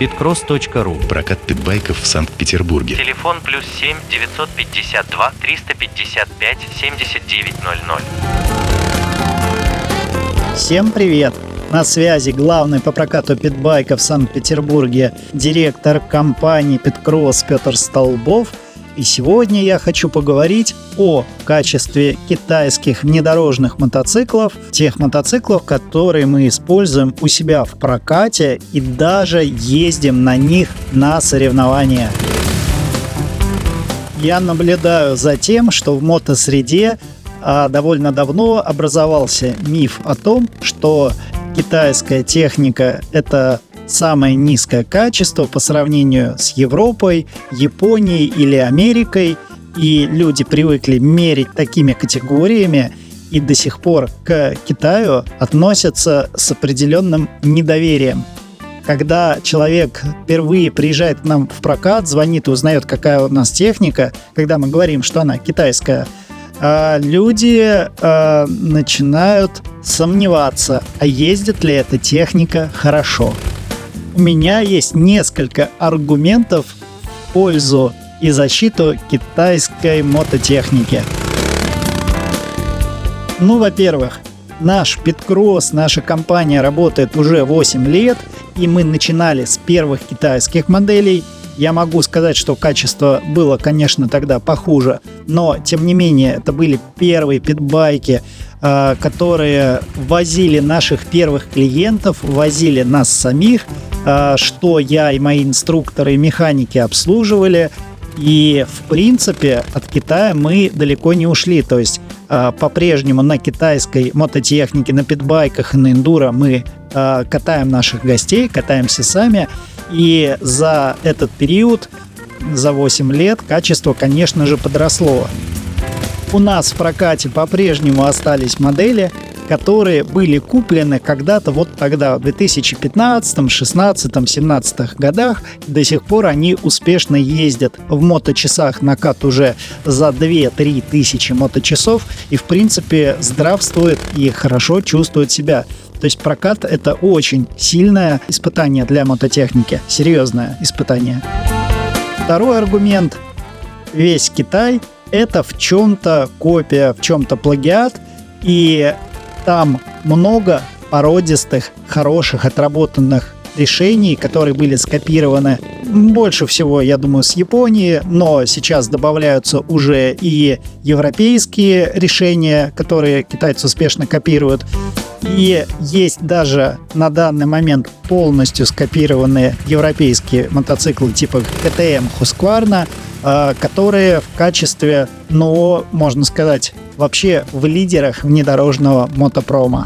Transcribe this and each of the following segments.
pitcross.ru Прокат питбайков в Санкт-Петербурге. Телефон плюс 7 952 355 7900. Всем привет! На связи главный по прокату питбайков в Санкт-Петербурге директор компании Питкросс Петр Столбов. И сегодня я хочу поговорить о качестве китайских внедорожных мотоциклов, тех мотоциклов, которые мы используем у себя в прокате и даже ездим на них на соревнования. Я наблюдаю за тем, что в мотосреде а, довольно давно образовался миф о том, что китайская техника – это самое низкое качество по сравнению с Европой, Японией или Америкой, и люди привыкли мерить такими категориями, и до сих пор к Китаю относятся с определенным недоверием. Когда человек впервые приезжает к нам в прокат, звонит и узнает, какая у нас техника, когда мы говорим, что она китайская, а люди э, начинают сомневаться, а ездит ли эта техника хорошо. Меня есть несколько аргументов в пользу и защиту китайской мототехники. Ну, во-первых, наш Питкросс, наша компания работает уже 8 лет, и мы начинали с первых китайских моделей. Я могу сказать, что качество было, конечно, тогда похуже, но, тем не менее, это были первые питбайки, которые возили наших первых клиентов, возили нас самих, а, что я и мои инструкторы и механики обслуживали. И, в принципе, от Китая мы далеко не ушли. То есть а, по-прежнему на китайской мототехнике, на питбайках и на эндуро мы катаем наших гостей, катаемся сами. И за этот период, за 8 лет, качество, конечно же, подросло. У нас в прокате по-прежнему остались модели, которые были куплены когда-то вот тогда, в 2015, 16, 17 годах. До сих пор они успешно ездят в моточасах на кат уже за 2-3 тысячи моточасов и, в принципе, здравствуют и хорошо чувствуют себя. То есть прокат — это очень сильное испытание для мототехники, серьезное испытание. Второй аргумент. Весь Китай — это в чем-то копия, в чем-то плагиат, и там много породистых, хороших, отработанных решений, которые были скопированы больше всего, я думаю, с Японии, но сейчас добавляются уже и европейские решения, которые китайцы успешно копируют. И есть даже на данный момент полностью скопированные европейские мотоциклы типа КТМ Husqvarna, а, которые в качестве, ну, можно сказать, вообще в лидерах внедорожного мотопрома.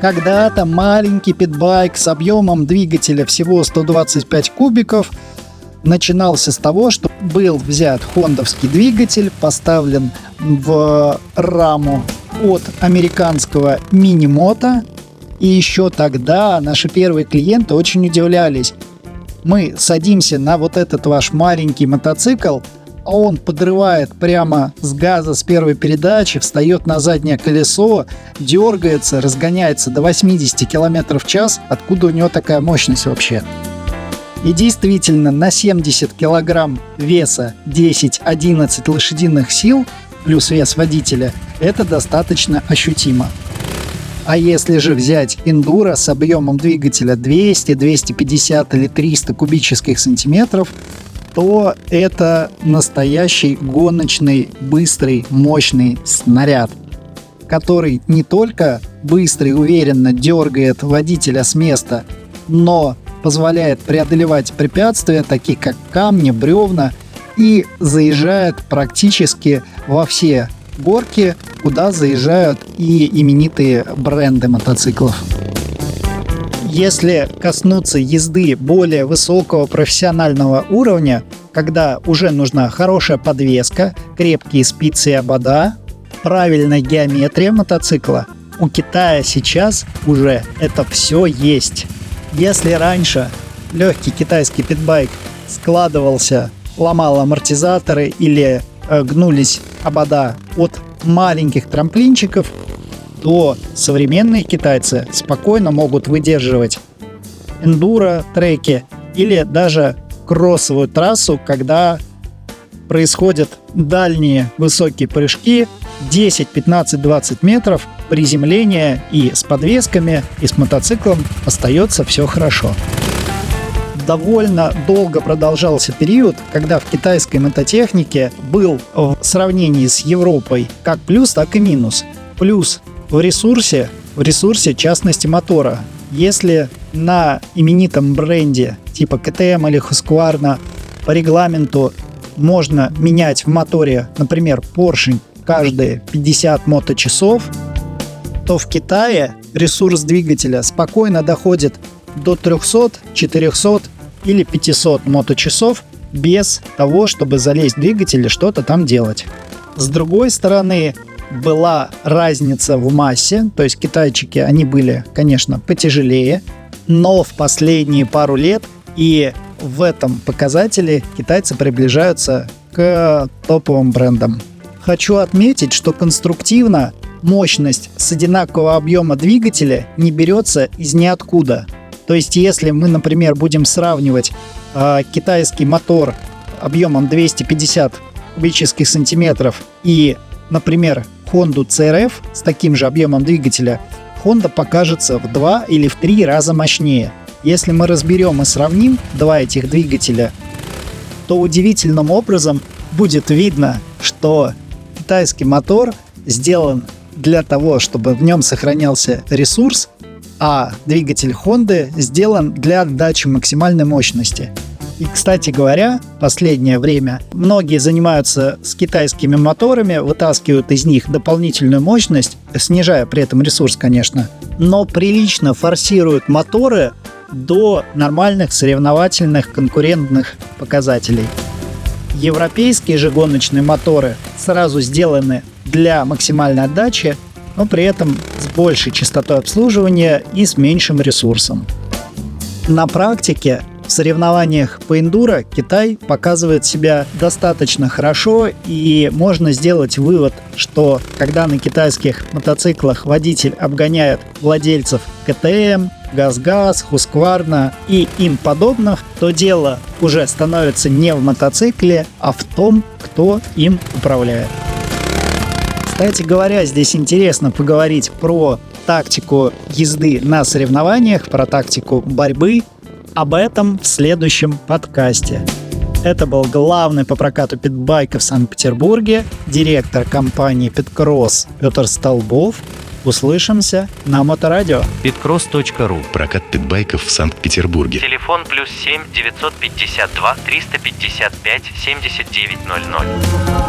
Когда-то маленький питбайк с объемом двигателя всего 125 кубиков начинался с того, что был взят хондовский двигатель, поставлен в раму от американского мини-мота, и еще тогда наши первые клиенты очень удивлялись. Мы садимся на вот этот ваш маленький мотоцикл, он подрывает прямо с газа с первой передачи, встает на заднее колесо, дергается, разгоняется до 80 км в час. Откуда у него такая мощность вообще? И действительно, на 70 килограмм веса 10-11 лошадиных сил плюс вес водителя, это достаточно ощутимо. А если же взять эндуро с объемом двигателя 200, 250 или 300 кубических сантиметров, то это настоящий гоночный, быстрый, мощный снаряд, который не только быстро и уверенно дергает водителя с места, но позволяет преодолевать препятствия, такие как камни, бревна, и заезжает практически во все горки, куда заезжают и именитые бренды мотоциклов. Если коснуться езды более высокого профессионального уровня, когда уже нужна хорошая подвеска, крепкие спицы и обода, правильная геометрия мотоцикла, у Китая сейчас уже это все есть. Если раньше легкий китайский питбайк складывался, ломал амортизаторы или э, гнулись обода от маленьких трамплинчиков, то современные китайцы спокойно могут выдерживать эндуро треки или даже кроссовую трассу, когда происходят дальние высокие прыжки 10, 15, 20 метров, приземление и с подвесками, и с мотоциклом остается все хорошо. Довольно долго продолжался период, когда в китайской мототехнике был в сравнении с Европой как плюс, так и минус. Плюс в ресурсе, в ресурсе частности мотора. Если на именитом бренде типа КТМ или Husqvarna по регламенту можно менять в моторе, например, поршень каждые 50 моточасов, то в Китае ресурс двигателя спокойно доходит до 300, 400 или 500 моточасов без того, чтобы залезть в двигатель и что-то там делать. С другой стороны, была разница в массе, то есть китайчики, они были, конечно, потяжелее, но в последние пару лет и в этом показателе китайцы приближаются к топовым брендам. Хочу отметить, что конструктивно мощность с одинакового объема двигателя не берется из ниоткуда. То есть, если мы, например, будем сравнивать э, китайский мотор объемом 250 кубических сантиметров и, например, Honda CRF с таким же объемом двигателя, Honda покажется в два или в три раза мощнее. Если мы разберем и сравним два этих двигателя, то удивительным образом будет видно, что китайский мотор сделан для того, чтобы в нем сохранялся ресурс, а двигатель Honda сделан для отдачи максимальной мощности. И, кстати говоря, последнее время многие занимаются с китайскими моторами, вытаскивают из них дополнительную мощность, снижая при этом ресурс, конечно, но прилично форсируют моторы до нормальных соревновательных конкурентных показателей. Европейские же гоночные моторы сразу сделаны для максимальной отдачи, но при этом с большей частотой обслуживания и с меньшим ресурсом. На практике в соревнованиях по эндуро Китай показывает себя достаточно хорошо, и можно сделать вывод, что когда на китайских мотоциклах водитель обгоняет владельцев КТМ, ГАЗ-ГАЗ, Хускварна и им подобных, то дело уже становится не в мотоцикле, а в том, кто им управляет. Кстати говоря, здесь интересно поговорить про тактику езды на соревнованиях, про тактику борьбы, об этом в следующем подкасте. Это был главный по прокату питбайка в Санкт-Петербурге, директор компании Питкросс Петр Столбов. Услышимся на Моторадио. Pitcross.ru Прокат питбайков в Санкт-Петербурге. Телефон плюс 7 952 355 7900.